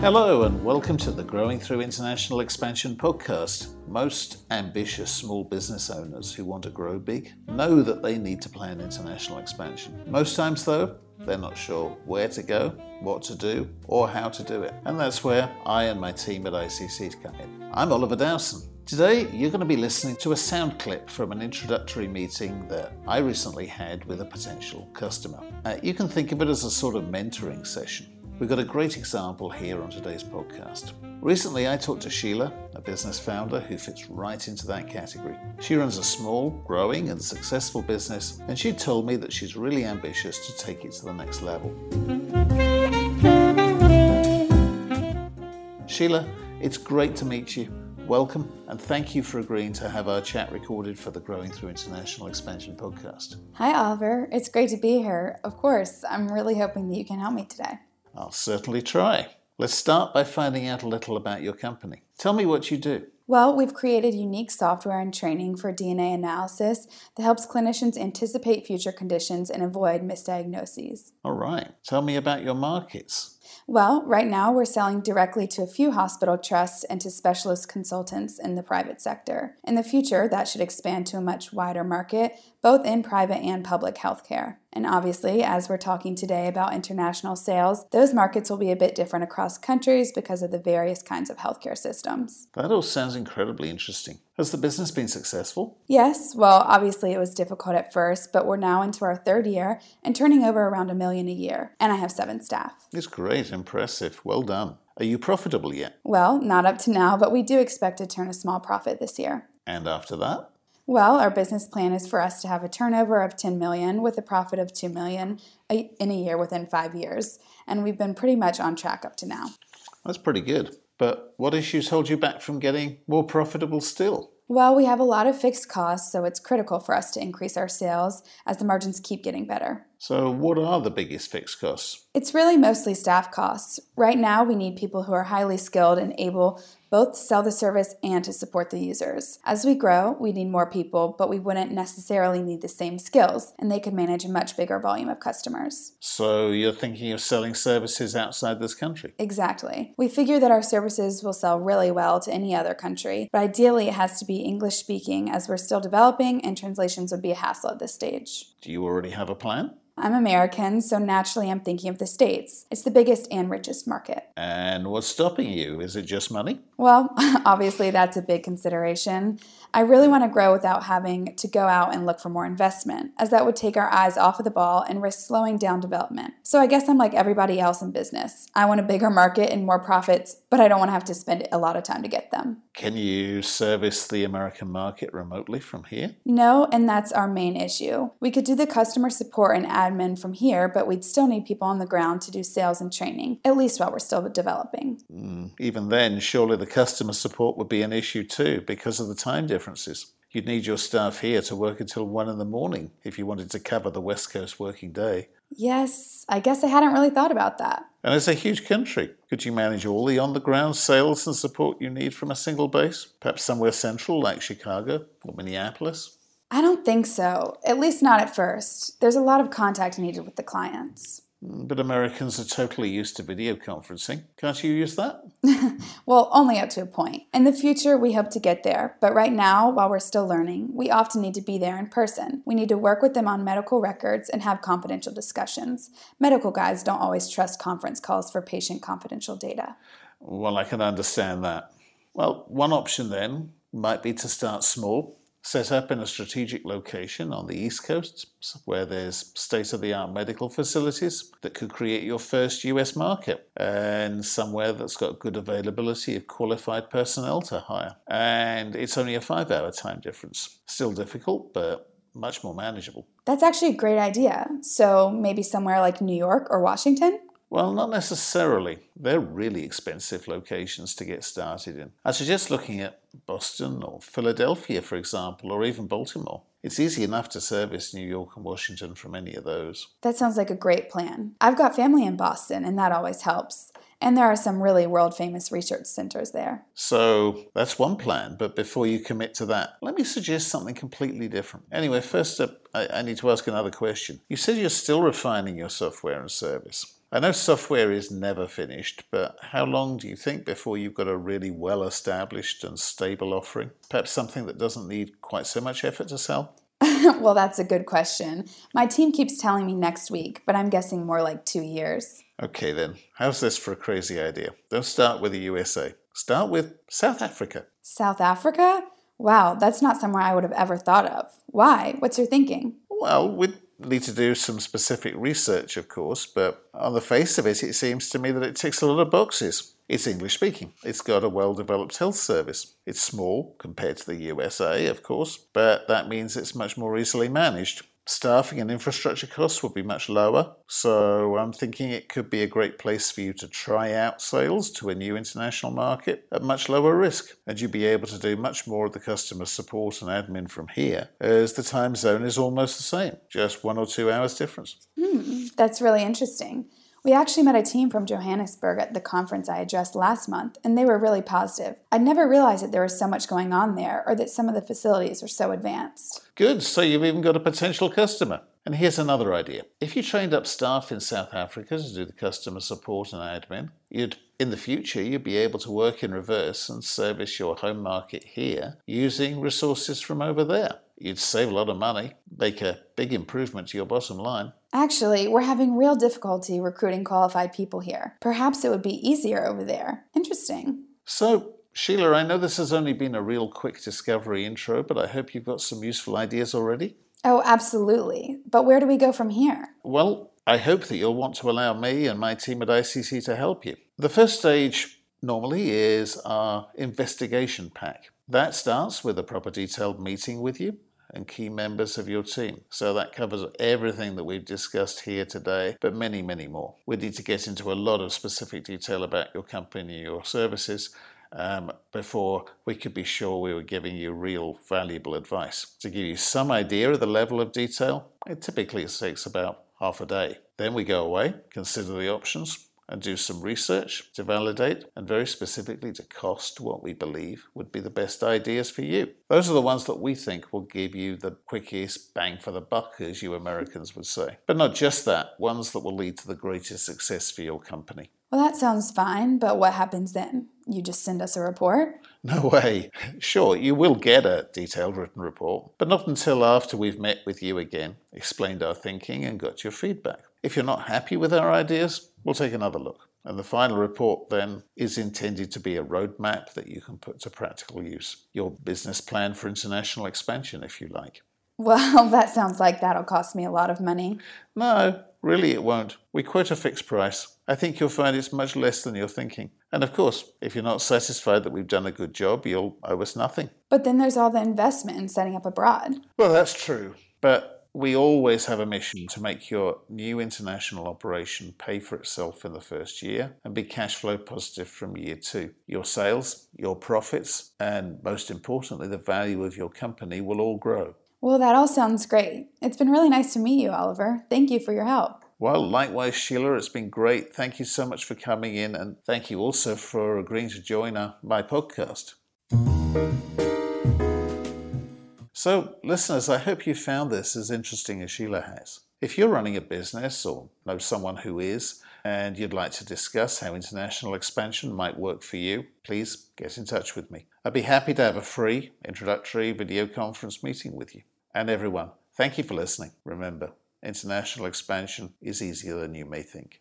Hello, and welcome to the Growing Through International Expansion podcast. Most ambitious small business owners who want to grow big know that they need to plan international expansion. Most times, though, they're not sure where to go, what to do, or how to do it. And that's where I and my team at ICC come in. I'm Oliver Dowson. Today, you're going to be listening to a sound clip from an introductory meeting that I recently had with a potential customer. Uh, you can think of it as a sort of mentoring session. We've got a great example here on today's podcast. Recently, I talked to Sheila, a business founder who fits right into that category. She runs a small, growing, and successful business, and she told me that she's really ambitious to take it to the next level. Sheila, it's great to meet you. Welcome, and thank you for agreeing to have our chat recorded for the Growing Through International Expansion podcast. Hi, Oliver. It's great to be here. Of course, I'm really hoping that you can help me today. I'll certainly try. Let's start by finding out a little about your company. Tell me what you do. Well, we've created unique software and training for DNA analysis that helps clinicians anticipate future conditions and avoid misdiagnoses. All right. Tell me about your markets. Well, right now we're selling directly to a few hospital trusts and to specialist consultants in the private sector. In the future, that should expand to a much wider market, both in private and public healthcare. And obviously, as we're talking today about international sales, those markets will be a bit different across countries because of the various kinds of healthcare systems. That all sounds incredibly interesting. Has the business been successful? Yes, well, obviously it was difficult at first, but we're now into our third year and turning over around a million a year. And I have seven staff. It's great, impressive. Well done. Are you profitable yet? Well, not up to now, but we do expect to turn a small profit this year. And after that? Well, our business plan is for us to have a turnover of 10 million with a profit of 2 million in a year within 5 years, and we've been pretty much on track up to now. That's pretty good. But what issues hold you back from getting more profitable still? Well, we have a lot of fixed costs, so it's critical for us to increase our sales as the margins keep getting better. So, what are the biggest fixed costs? It's really mostly staff costs. Right now, we need people who are highly skilled and able both to sell the service and to support the users. As we grow, we need more people, but we wouldn't necessarily need the same skills, and they could manage a much bigger volume of customers. So you're thinking of selling services outside this country? Exactly. We figure that our services will sell really well to any other country, but ideally it has to be English speaking as we're still developing and translations would be a hassle at this stage. Do you already have a plan? I'm American, so naturally I'm thinking of the States. It's the biggest and richest market. And what's stopping you? Is it just money? Well, obviously that's a big consideration. I really want to grow without having to go out and look for more investment, as that would take our eyes off of the ball and risk slowing down development. So I guess I'm like everybody else in business. I want a bigger market and more profits, but I don't want to have to spend a lot of time to get them. Can you service the American market remotely from here? No, and that's our main issue. We could do the customer support and admin from here, but we'd still need people on the ground to do sales and training, at least while we're still developing. Mm, even then, surely the customer support would be an issue too because of the time differences. You'd need your staff here to work until one in the morning if you wanted to cover the West Coast working day. Yes, I guess I hadn't really thought about that. And it's a huge country. Could you manage all the on the ground sales and support you need from a single base? Perhaps somewhere central like Chicago or Minneapolis? I don't think so, at least not at first. There's a lot of contact needed with the clients. Mm, but Americans are totally used to video conferencing. Can't you use that? well, only up to a point. In the future, we hope to get there. But right now, while we're still learning, we often need to be there in person. We need to work with them on medical records and have confidential discussions. Medical guys don't always trust conference calls for patient confidential data. Well, I can understand that. Well, one option then might be to start small set up in a strategic location on the East Coast where there's state of the art medical facilities that could create your first US market and somewhere that's got good availability of qualified personnel to hire. And it's only a five hour time difference. Still difficult, but much more manageable. That's actually a great idea. So maybe somewhere like New York or Washington? Well, not necessarily. They're really expensive locations to get started in. I suggest looking at Boston or Philadelphia, for example, or even Baltimore. It's easy enough to service New York and Washington from any of those. That sounds like a great plan. I've got family in Boston, and that always helps. and there are some really world famous research centers there. So that's one plan, but before you commit to that, let me suggest something completely different. Anyway, first up, I, I need to ask another question. You said you're still refining your software and service. I know software is never finished, but how long do you think before you've got a really well established and stable offering? Perhaps something that doesn't need quite so much effort to sell? well, that's a good question. My team keeps telling me next week, but I'm guessing more like two years. Okay, then. How's this for a crazy idea? Don't start with the USA. Start with South Africa. South Africa? Wow, that's not somewhere I would have ever thought of. Why? What's your thinking? Well, we'd need to do some specific research, of course, but on the face of it, it seems to me that it ticks a lot of boxes. It's English speaking. It's got a well developed health service. It's small compared to the USA, of course, but that means it's much more easily managed staffing and infrastructure costs would be much lower. So I'm thinking it could be a great place for you to try out sales to a new international market at much lower risk. And you'd be able to do much more of the customer support and admin from here, as the time zone is almost the same, just one or two hours difference. Hmm, that's really interesting. We actually met a team from Johannesburg at the conference I addressed last month, and they were really positive. I'd never realized that there was so much going on there or that some of the facilities were so advanced. Good, so you've even got a potential customer. And here's another idea. If you trained up staff in South Africa to do the customer support and admin, you'd in the future you'd be able to work in reverse and service your home market here using resources from over there. You'd save a lot of money, make a big improvement to your bottom line. Actually, we're having real difficulty recruiting qualified people here. Perhaps it would be easier over there. Interesting. So, Sheila, I know this has only been a real quick discovery intro, but I hope you've got some useful ideas already. Oh, absolutely. But where do we go from here? Well, I hope that you'll want to allow me and my team at ICC to help you. The first stage normally is our investigation pack. That starts with a proper detailed meeting with you and key members of your team. So that covers everything that we've discussed here today, but many, many more. We need to get into a lot of specific detail about your company, your services. Um, before we could be sure we were giving you real valuable advice. To give you some idea of the level of detail, it typically takes about half a day. Then we go away, consider the options, and do some research to validate and very specifically to cost what we believe would be the best ideas for you. Those are the ones that we think will give you the quickest bang for the buck, as you Americans would say. But not just that, ones that will lead to the greatest success for your company. Well, that sounds fine, but what happens then? You just send us a report? No way. Sure, you will get a detailed written report, but not until after we've met with you again, explained our thinking, and got your feedback. If you're not happy with our ideas, we'll take another look. And the final report then is intended to be a roadmap that you can put to practical use. Your business plan for international expansion, if you like. Well, that sounds like that'll cost me a lot of money. No, really it won't. We quote a fixed price. I think you'll find it's much less than you're thinking. And of course, if you're not satisfied that we've done a good job, you'll owe us nothing. But then there's all the investment in setting up abroad. Well, that's true. But we always have a mission to make your new international operation pay for itself in the first year and be cash flow positive from year two. Your sales, your profits, and most importantly, the value of your company will all grow. Well, that all sounds great. It's been really nice to meet you, Oliver. Thank you for your help. Well, likewise, Sheila, it's been great. Thank you so much for coming in, and thank you also for agreeing to join my podcast. So, listeners, I hope you found this as interesting as Sheila has. If you're running a business or know someone who is, and you'd like to discuss how international expansion might work for you, please get in touch with me. I'd be happy to have a free introductory video conference meeting with you. And everyone, thank you for listening. Remember, international expansion is easier than you may think.